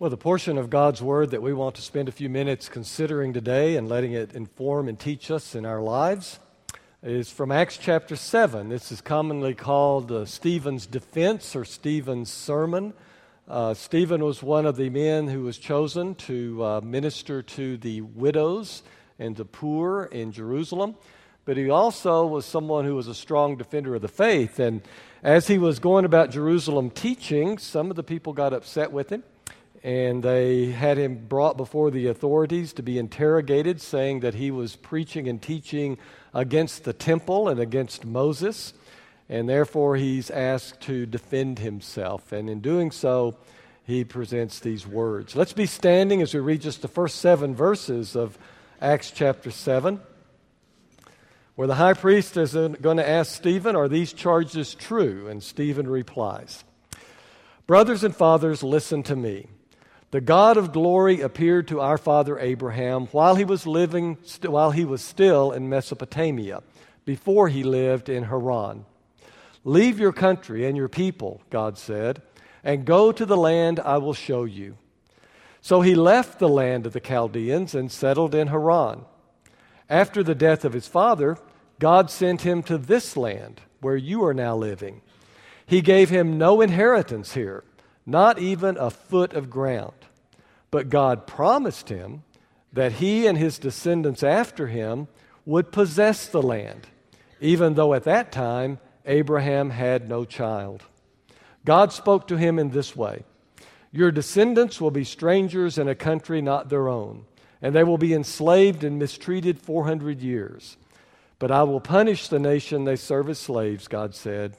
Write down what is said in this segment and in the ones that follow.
Well, the portion of God's Word that we want to spend a few minutes considering today and letting it inform and teach us in our lives is from Acts chapter 7. This is commonly called uh, Stephen's defense or Stephen's sermon. Uh, Stephen was one of the men who was chosen to uh, minister to the widows and the poor in Jerusalem, but he also was someone who was a strong defender of the faith. And as he was going about Jerusalem teaching, some of the people got upset with him and they had him brought before the authorities to be interrogated, saying that he was preaching and teaching against the temple and against Moses, and therefore he's asked to defend himself. And in doing so, he presents these words. Let's be standing as we read just the first seven verses of Acts chapter 7, where the high priest is going to ask Stephen, Are these charges true? And Stephen replies, Brothers and fathers, listen to me. The God of glory appeared to our father Abraham while he was living st- while he was still in Mesopotamia, before he lived in Haran. Leave your country and your people, God said, and go to the land I will show you. So he left the land of the Chaldeans and settled in Haran. After the death of his father, God sent him to this land where you are now living. He gave him no inheritance here, not even a foot of ground. But God promised him that he and his descendants after him would possess the land, even though at that time Abraham had no child. God spoke to him in this way Your descendants will be strangers in a country not their own, and they will be enslaved and mistreated 400 years. But I will punish the nation they serve as slaves, God said.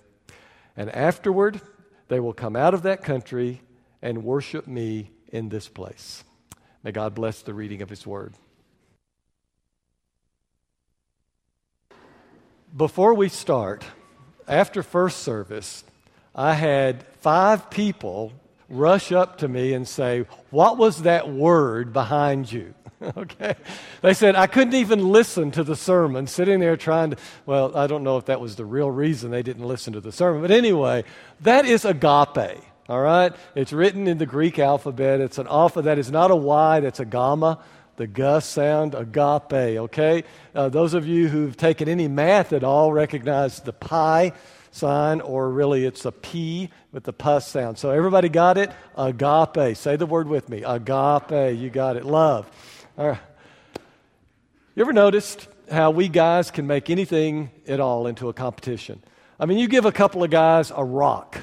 And afterward, they will come out of that country and worship me in this place. May God bless the reading of His Word. Before we start, after first service, I had five people rush up to me and say, What was that word behind you? okay. They said, I couldn't even listen to the sermon, sitting there trying to. Well, I don't know if that was the real reason they didn't listen to the sermon, but anyway, that is agape. All right? It's written in the Greek alphabet. It's an alpha that is not a Y, that's a gamma, the gus sound, agape, okay? Uh, those of you who've taken any math at all recognize the pi sign, or really it's a P with the pus sound. So everybody got it? Agape. Say the word with me. Agape. You got it. Love. All right. You ever noticed how we guys can make anything at all into a competition? I mean, you give a couple of guys a rock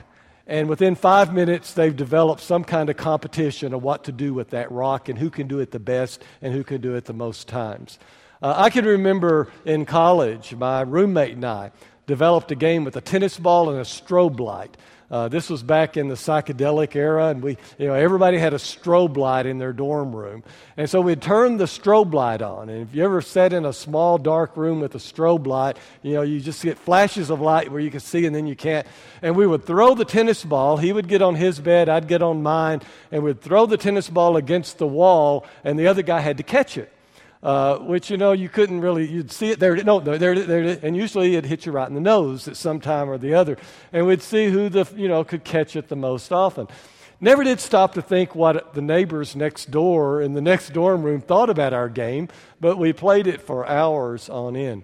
and within five minutes, they've developed some kind of competition of what to do with that rock and who can do it the best and who can do it the most times. Uh, I can remember in college, my roommate and I developed a game with a tennis ball and a strobe light. Uh, this was back in the psychedelic era, and we, you know, everybody had a strobe light in their dorm room. And so we'd turn the strobe light on. And if you ever sat in a small, dark room with a strobe light, you know, you just get flashes of light where you can see and then you can't. And we would throw the tennis ball. He would get on his bed, I'd get on mine, and we'd throw the tennis ball against the wall, and the other guy had to catch it uh, which you know you couldn't really you'd see it there no there, there and usually it hit you right in the nose at some time or the other. And we'd see who the you know could catch it the most often. Never did stop to think what the neighbors next door in the next dorm room thought about our game but we played it for hours on end.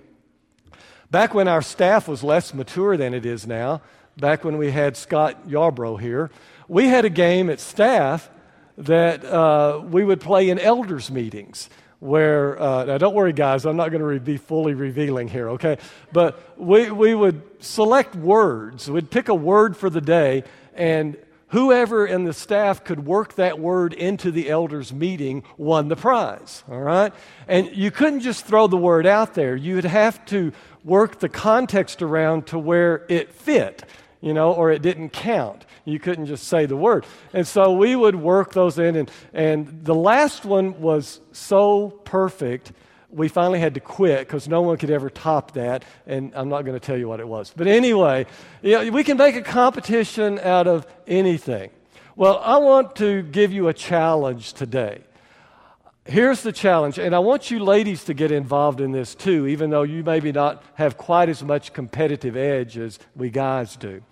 Back when our staff was less mature than it is now back when we had scott yarbrough here we had a game at staff that uh, we would play in elders meetings where, uh, now don't worry, guys, I'm not going to re- be fully revealing here, okay? But we, we would select words. We'd pick a word for the day, and whoever in the staff could work that word into the elders' meeting won the prize, all right? And you couldn't just throw the word out there, you'd have to work the context around to where it fit, you know, or it didn't count. You couldn't just say the word. And so we would work those in. And, and the last one was so perfect, we finally had to quit because no one could ever top that. And I'm not going to tell you what it was. But anyway, you know, we can make a competition out of anything. Well, I want to give you a challenge today. Here's the challenge, and I want you ladies to get involved in this too, even though you maybe not have quite as much competitive edge as we guys do.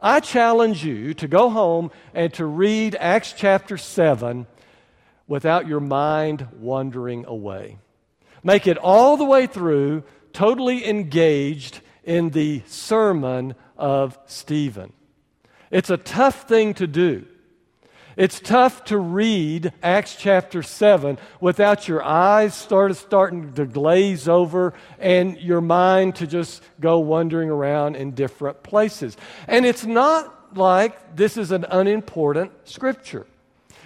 I challenge you to go home and to read Acts chapter 7 without your mind wandering away. Make it all the way through, totally engaged in the sermon of Stephen. It's a tough thing to do. It's tough to read Acts chapter 7 without your eyes start, starting to glaze over and your mind to just go wandering around in different places. And it's not like this is an unimportant scripture.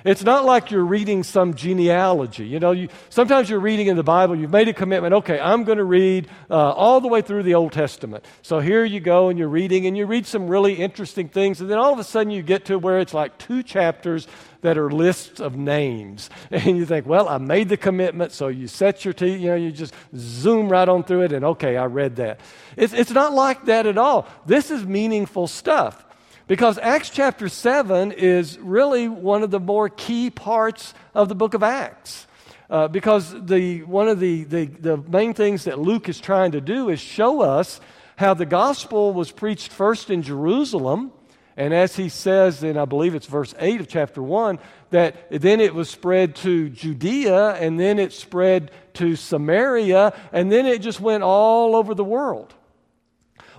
It's not like you're reading some genealogy. You know, you, sometimes you're reading in the Bible, you've made a commitment, okay, I'm going to read uh, all the way through the Old Testament. So here you go and you're reading, and you read some really interesting things, and then all of a sudden you get to where it's like two chapters that are lists of names. And you think, well, I made the commitment, so you set your teeth, you know, you just zoom right on through it, and okay, I read that. It's, it's not like that at all. This is meaningful stuff. Because Acts chapter 7 is really one of the more key parts of the book of Acts. Uh, because the, one of the, the, the main things that Luke is trying to do is show us how the gospel was preached first in Jerusalem. And as he says in, I believe it's verse 8 of chapter 1, that then it was spread to Judea, and then it spread to Samaria, and then it just went all over the world.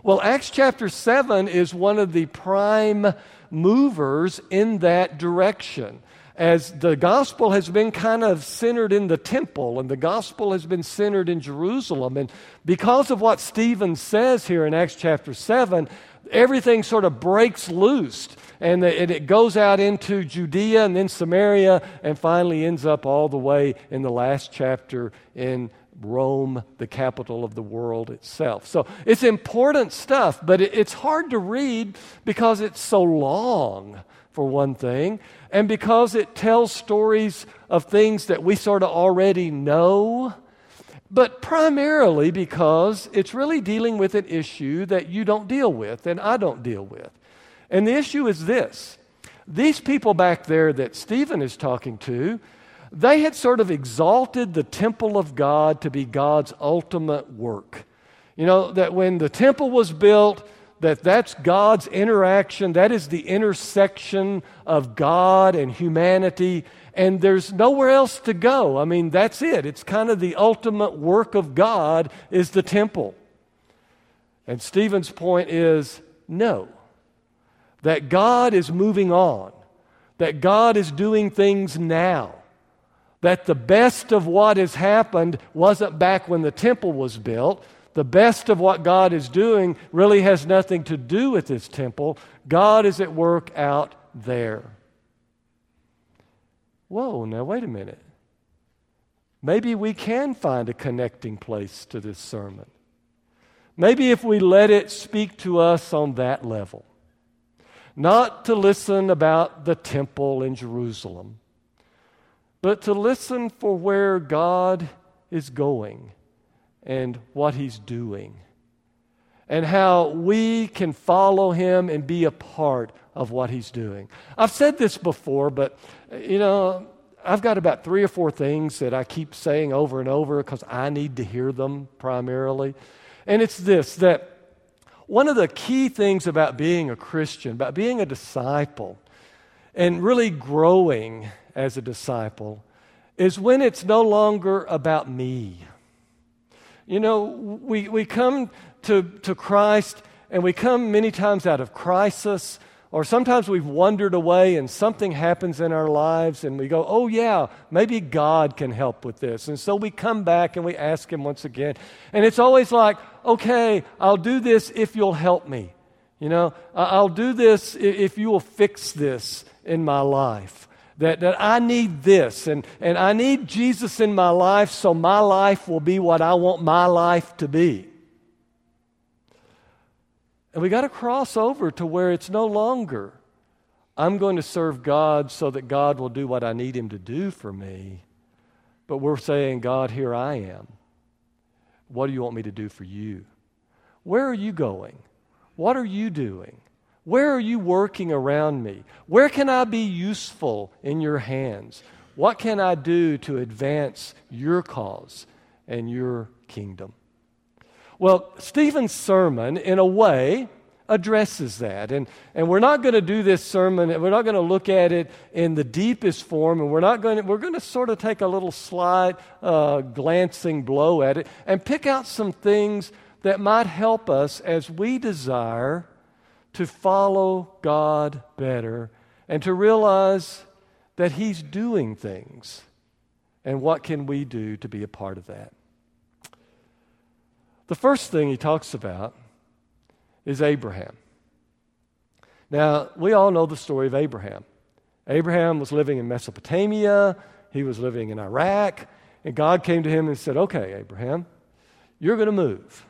Well, Acts chapter 7 is one of the prime movers in that direction. As the gospel has been kind of centered in the temple and the gospel has been centered in Jerusalem. And because of what Stephen says here in Acts chapter 7, everything sort of breaks loose and, it goes out into Judea and then Samaria and finally ends up all the way in the last chapter in Rome, the capital of the world itself. So it's important stuff, but it's hard to read because it's so long, for one thing, and because it tells stories of things that we sort of already know, but primarily because it's really dealing with an issue that you don't deal with and I don't deal with. And the issue is this these people back there that Stephen is talking to, they had sort of exalted the temple of God to be God's ultimate work. You know, that when the temple was built, that that's God's interaction, that is the intersection of God and humanity, and there's nowhere else to go. I mean, that's it. It's kind of the ultimate work of God is the temple. And Stephen's point is no. That God is moving on. That God is doing things now that the best of what has happened wasn't back when the temple was built. The best of what God is doing really has nothing to do with this temple. God is at work out there. Whoa, now wait a minute. Maybe we can find a connecting place to this sermon. Maybe if we let it speak to us on that level. Not to listen about the temple in Jerusalem but to listen for where God is going and what He's doing, and how we can follow Him and be a part of what He's doing. I've said this before, but you know, I've got about three or four things that I keep saying over and over because I need to hear them primarily. And it's this that one of the key things about being a Christian, about being a disciple, and really growing as a disciple is when it's no longer about me. You know, we, we come to, to Christ and we come many times out of crisis, or sometimes we've wandered away and something happens in our lives and we go, oh, yeah, maybe God can help with this. And so we come back and we ask Him once again. And it's always like, okay, I'll do this if you'll help me. You know, I'll do this if you will fix this in my life that, that I need this and, and I need Jesus in my life so my life will be what I want my life to be. And we got to cross over to where it's no longer, I'm going to serve God so that God will do what I need Him to do for me. But we're saying, God, here I am. What do you want me to do for you? Where are you going? What are you doing? Where are you working around me? Where can I be useful in your hands? What can I do to advance your cause and your kingdom? Well, Stephen's sermon, in a way, addresses that. And, and we're not going to do this sermon, we're not going to look at it in the deepest form, and we're not going to, we're going to sort of take a little slight, uh, glancing blow at it and pick out some things that might help us as we desire to follow God better and to realize that He's doing things. And what can we do to be a part of that? The first thing he talks about is Abraham. Now, we all know the story of Abraham. Abraham was living in Mesopotamia, he was living in Iraq, and God came to him and said, Okay, Abraham, you're going to move.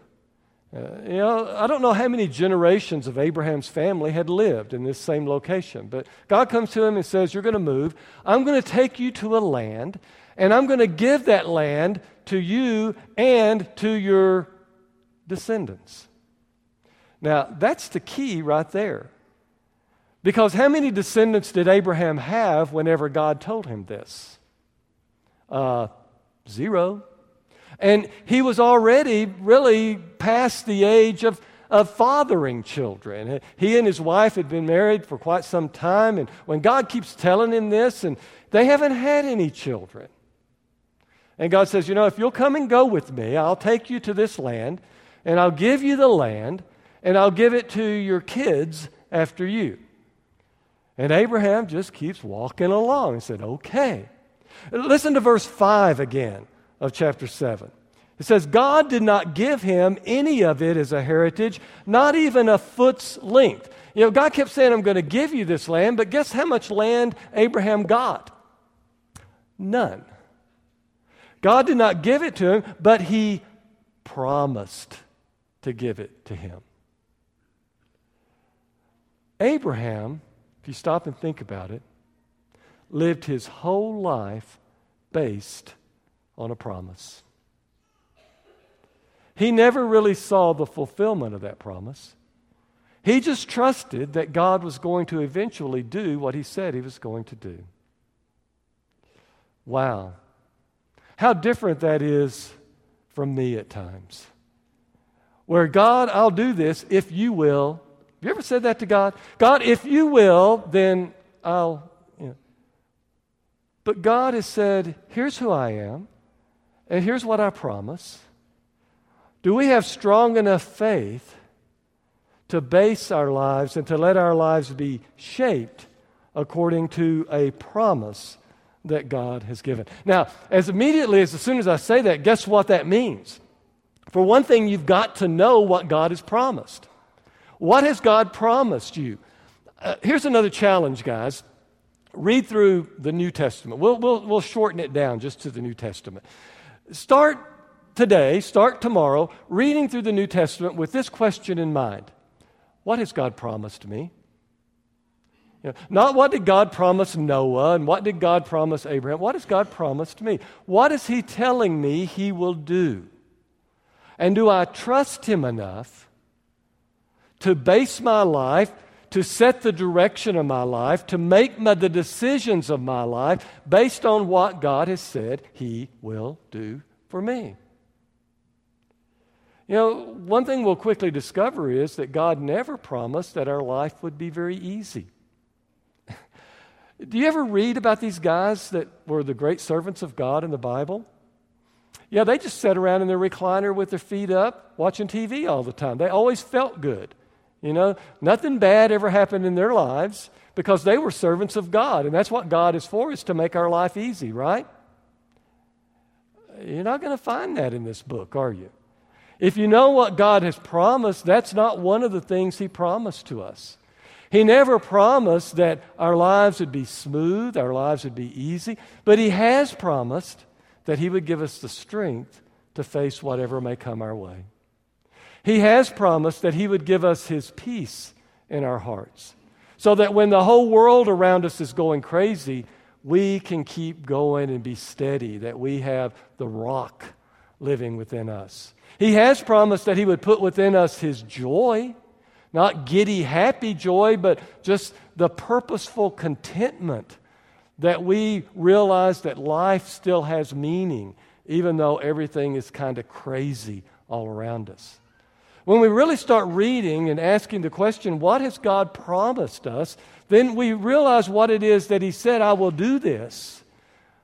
Uh, you know, I don't know how many generations of Abraham's family had lived in this same location, but God comes to him and says, You're going to move. I'm going to take you to a land, and I'm going to give that land to you and to your descendants. Now, that's the key right there. Because how many descendants did Abraham have whenever God told him this? Uh, zero. And he was already really past the age of, of fathering children. He and his wife had been married for quite some time, and when God keeps telling him this, and they haven't had any children. And God says, You know, if you'll come and go with me, I'll take you to this land, and I'll give you the land, and I'll give it to your kids after you. And Abraham just keeps walking along and said, Okay. Listen to verse 5 again of chapter 7. It says, God did not give him any of it as a heritage, not even a foot's length. You know, God kept saying, I'm going to give you this land, but guess how much land Abraham got? None. God did not give it to him, but he promised to give it to him. Abraham, if you stop and think about it, lived his whole life based on a promise. He never really saw the fulfillment of that promise. He just trusted that God was going to eventually do what he said he was going to do. Wow. How different that is from me at times. Where God, I'll do this if you will. Have you ever said that to God? God, if you will, then I'll. You know. But God has said, here's who I am. And here's what I promise Do we have strong enough faith to base our lives and to let our lives be shaped according to a promise that God has given? Now, as immediately as, as soon as I say that, guess what that means? For one thing, you've got to know what God has promised. What has God promised you? Uh, here's another challenge, guys. Read through the New Testament. We'll, we'll, we'll shorten it down just to the New Testament. Start today, start tomorrow, reading through the New Testament with this question in mind What has God promised me? You know, not what did God promise Noah and what did God promise Abraham. What has God promised me? What is He telling me He will do? And do I trust Him enough to base my life, to set the direction of my life, to make my, the decisions of my life based on what God has said He will do for me? You know, one thing we'll quickly discover is that God never promised that our life would be very easy. Do you ever read about these guys that were the great servants of God in the Bible? Yeah, they just sat around in their recliner with their feet up, watching TV all the time. They always felt good. You know, nothing bad ever happened in their lives because they were servants of God. And that's what God is for, is to make our life easy, right? You're not going to find that in this book, are you? If you know what God has promised, that's not one of the things He promised to us. He never promised that our lives would be smooth, our lives would be easy, but He has promised that He would give us the strength to face whatever may come our way. He has promised that He would give us His peace in our hearts so that when the whole world around us is going crazy, we can keep going and be steady, that we have the rock living within us. He has promised that He would put within us His joy, not giddy, happy joy, but just the purposeful contentment that we realize that life still has meaning, even though everything is kind of crazy all around us. When we really start reading and asking the question, what has God promised us? Then we realize what it is that He said, I will do this.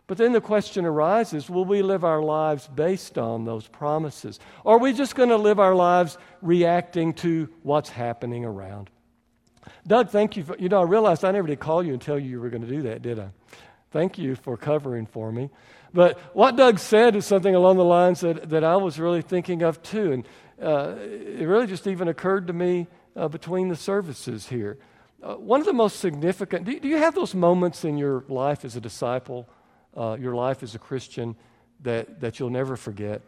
But then the question arises will we live our lives based on those promises? Or are we just going to live our lives reacting to what's happening around? Doug, thank you. For, you know, I realized I never did call you and tell you you were going to do that, did I? Thank you for covering for me. But what Doug said is something along the lines that, that I was really thinking of too. And uh, it really just even occurred to me uh, between the services here. Uh, one of the most significant, do, do, you have those moments in your life as a disciple, uh, your life as a Christian, that, that you'll never forget?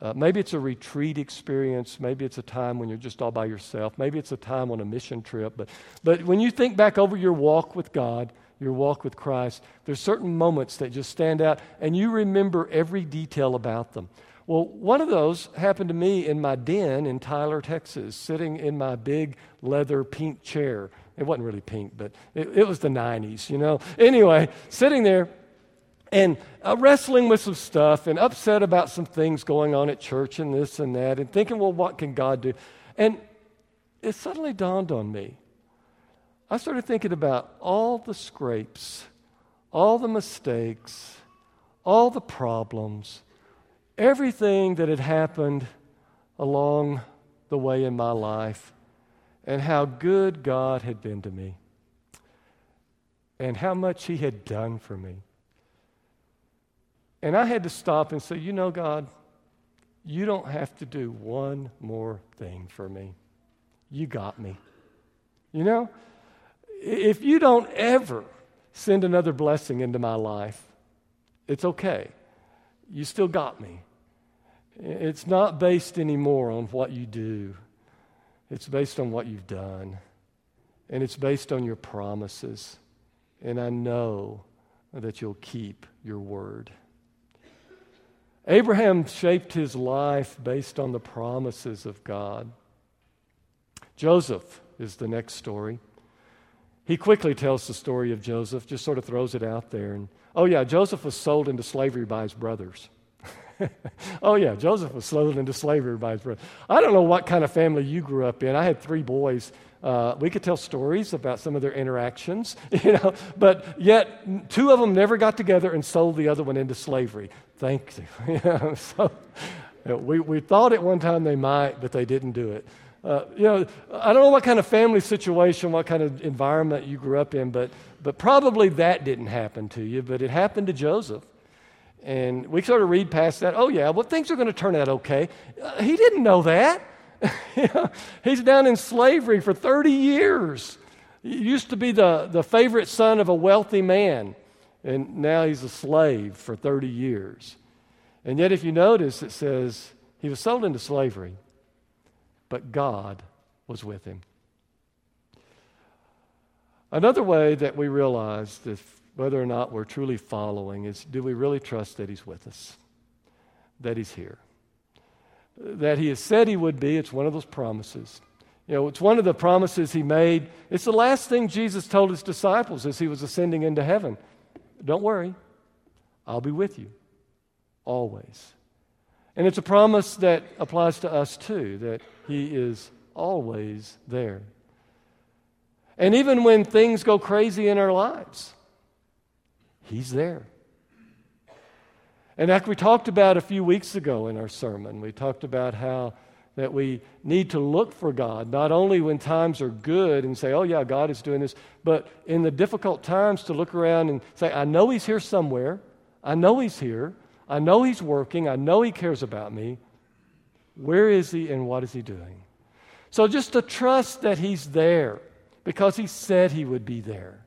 Uh, maybe it's a retreat experience. Maybe it's a time when you're just all by yourself. Maybe it's a time on a mission trip. But, but when you think back over your walk with God, your walk with Christ, there's certain moments that just stand out and you remember every detail about them. Well, one of those happened to me in my den in Tyler, Texas, sitting in my big leather pink chair. It wasn't really pink, but it, it was the 90s, you know. Anyway, sitting there and uh, wrestling with some stuff and upset about some things going on at church and this and that and thinking, well, what can God do? And it suddenly dawned on me. I started thinking about all the scrapes, all the mistakes, all the problems everything that had happened along the way in my life and how good God had been to me and how much He had done for me. And I had to stop and say, you know, God, you don't have to do one more thing for me. You got me. You know, if you don't ever send another blessing into my life, it's okay you still got me. It's not based anymore on what you do, it's based on what you've done. And it's based on your promises. And I know that you'll keep your word. Abraham shaped his life based on the promises of God. Joseph is the next story. He quickly tells the story of Joseph, just sort of throws it out there. And Oh, yeah, Joseph was sold into slavery by his brothers. oh, yeah, Joseph was sold into slavery by his brothers. I don't know what kind of family you grew up in. I had three boys. Uh, we could tell stories about some of their interactions, you know, but yet two of them never got together and sold the other one into slavery. Thank you. so, you know, we, we thought at one time they might, but they didn't do it. Uh, you know, I don't know what kind of family situation, what kind of environment you grew up in, but, but probably that didn't happen to you, but it happened to Joseph. And we sort of read past that. Oh, yeah, well, things are going to turn out okay. Uh, he didn't know that. He's down in slavery for 30 years. He used to be the, the favorite son of a wealthy man, and now he's a slave for 30 years. And yet, if you notice, it says he was sold into slavery but God was with him. Another way that we realize that whether or not we're truly following is do we really trust that He's with us? That He's here? That He has said He would be, it's one of those promises. You know, it's one of the promises He made. It's the last thing Jesus told His disciples as He was ascending into heaven. Don't worry, I'll be with you always. And it's a promise that applies to us too, that He is always there. And even when things go crazy in our lives, He's there. And like we talked about a few weeks ago in our sermon, we talked about how that we need to look for God, not only when times are good and say, oh, yeah, God is doing this, but in the difficult times to look around and say, I know He's here somewhere. I know He's here. I know He's working. I know He cares about me. Where is He and what is He doing? So just to trust that He's there because He said He would be there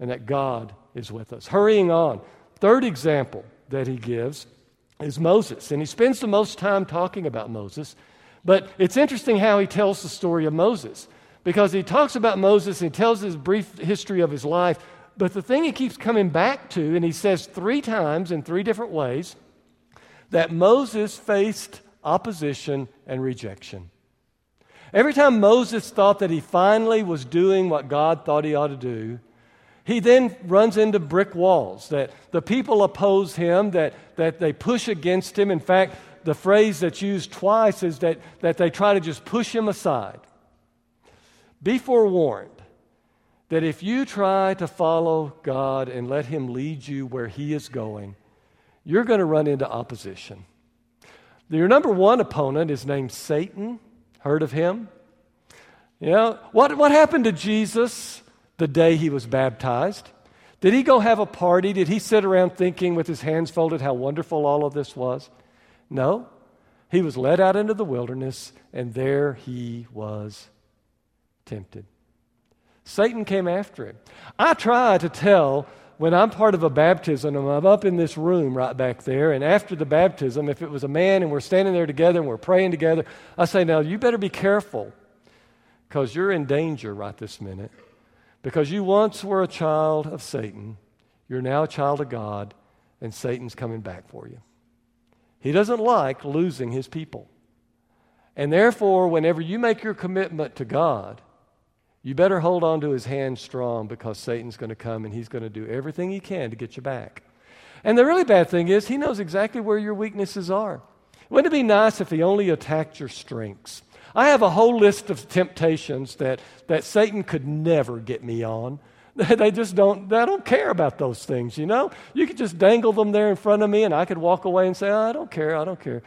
and that God is with us. Hurrying on. Third example that He gives is Moses. And He spends the most time talking about Moses. But it's interesting how He tells the story of Moses because He talks about Moses and He tells his brief history of his life. But the thing he keeps coming back to, and he says three times in three different ways, that Moses faced opposition and rejection. Every time Moses thought that he finally was doing what God thought he ought to do, he then runs into brick walls that the people oppose him, that, that they push against him. In fact, the phrase that's used twice is that, that they try to just push him aside. Be forewarned that if you try to follow God and let him lead you where he is going, you're going to run into opposition. Your number one opponent is named Satan. Heard of him? Know, what, what happened to Jesus the day he was baptized? Did he go have a party? Did he sit around thinking with his hands folded how wonderful all of this was? No. He was led out into the wilderness, and there he was tempted. Satan came after him. I try to tell when I'm part of a baptism and I'm up in this room right back there, and after the baptism, if it was a man and we're standing there together and we're praying together, I say, Now, you better be careful because you're in danger right this minute. Because you once were a child of Satan, you're now a child of God, and Satan's coming back for you. He doesn't like losing his people. And therefore, whenever you make your commitment to God, you better hold on to his hand strong because Satan's going to come and he's going to do everything he can to get you back. And the really bad thing is, he knows exactly where your weaknesses are. Wouldn't it be nice if he only attacked your strengths? I have a whole list of temptations that, that Satan could never get me on. They just don't, they don't care about those things, you know? You could just dangle them there in front of me and I could walk away and say, oh, I don't care, I don't care.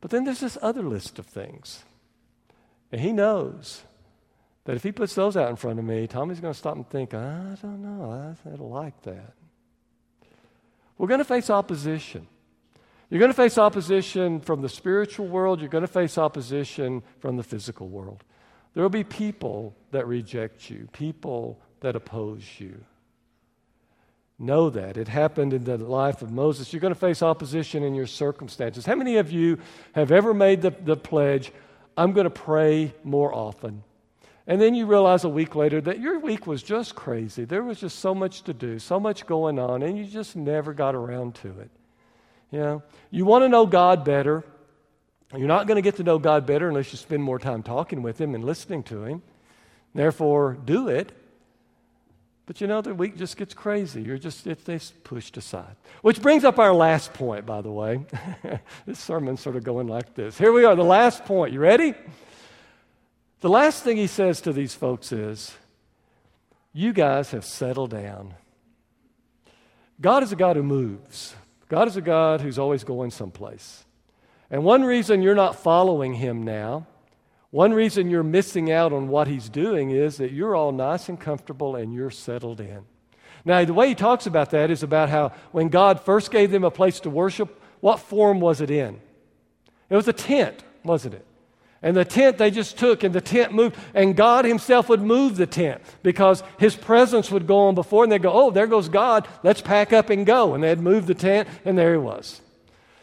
But then there's this other list of things. And he knows that if he puts those out in front of me, Tommy's going to stop and think, I don't know, I don't like that. We're going to face opposition. You're going to face opposition from the spiritual world, you're going to face opposition from the physical world. There will be people that reject you, people that oppose you. Know that. It happened in the life of Moses. You're going to face opposition in your circumstances. How many of you have ever made the, the pledge, I'm going to pray more often? And then you realize a week later that your week was just crazy. There was just so much to do, so much going on, and you just never got around to it. You know, you want to know God better. You're not going to get to know God better unless you spend more time talking with Him and listening to Him. Therefore, do it. But you know, the week just gets crazy. You're just, it's pushed aside. Which brings up our last point, by the way. this sermon's sort of going like this. Here we are, the last point. You ready? The last thing he says to these folks is, You guys have settled down. God is a God who moves. God is a God who's always going someplace. And one reason you're not following him now, one reason you're missing out on what he's doing is that you're all nice and comfortable and you're settled in. Now, the way he talks about that is about how when God first gave them a place to worship, what form was it in? It was a tent, wasn't it? And the tent they just took, and the tent moved, and God Himself would move the tent because His presence would go on before, and they'd go, Oh, there goes God, let's pack up and go. And they'd move the tent, and there He was.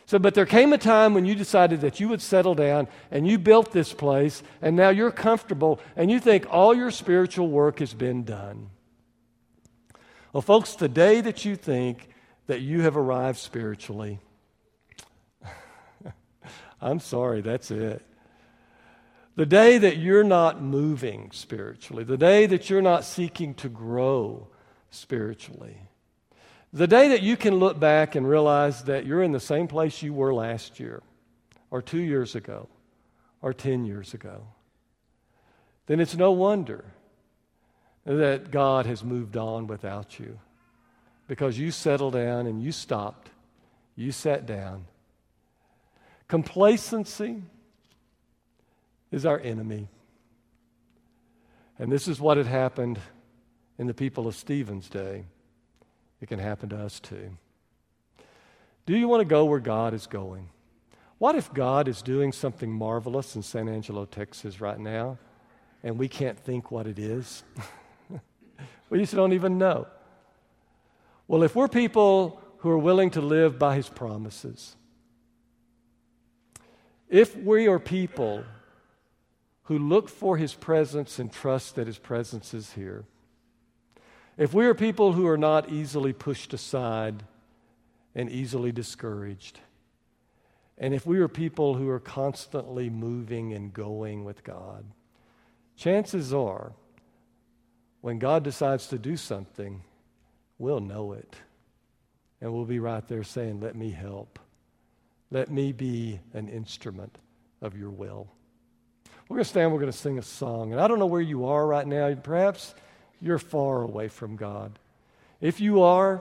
So, but there came a time when you decided that you would settle down and you built this place, and now you're comfortable, and you think all your spiritual work has been done. Well, folks, the day that you think that you have arrived spiritually, I'm sorry, that's it. The day that you're not moving spiritually, the day that you're not seeking to grow spiritually, the day that you can look back and realize that you're in the same place you were last year, or two years ago, or 10 years ago, then it's no wonder that God has moved on without you because you settled down and you stopped, you sat down. Complacency is our enemy. And this is what had happened in the people of Stephen's day. It can happen to us too. Do you want to go where God is going? What if God is doing something marvelous in San Angelo, Texas right now, and we can't think what it is? we just don't even know. Well, if we're people who are willing to live by his promises, if we are people who look for his presence and trust that his presence is here. If we are people who are not easily pushed aside and easily discouraged, and if we are people who are constantly moving and going with God, chances are when God decides to do something, we'll know it. And we'll be right there saying, Let me help. Let me be an instrument of your will. We're going to stand, we're going to sing a song. And I don't know where you are right now. Perhaps you're far away from God. If you are,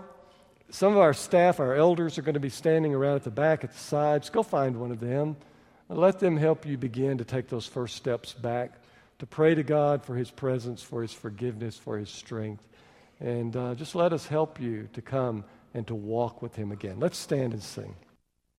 some of our staff, our elders, are going to be standing around at the back, at the sides. Go find one of them and let them help you begin to take those first steps back, to pray to God for His presence, for His forgiveness, for His strength. And uh, just let us help you to come and to walk with Him again. Let's stand and sing.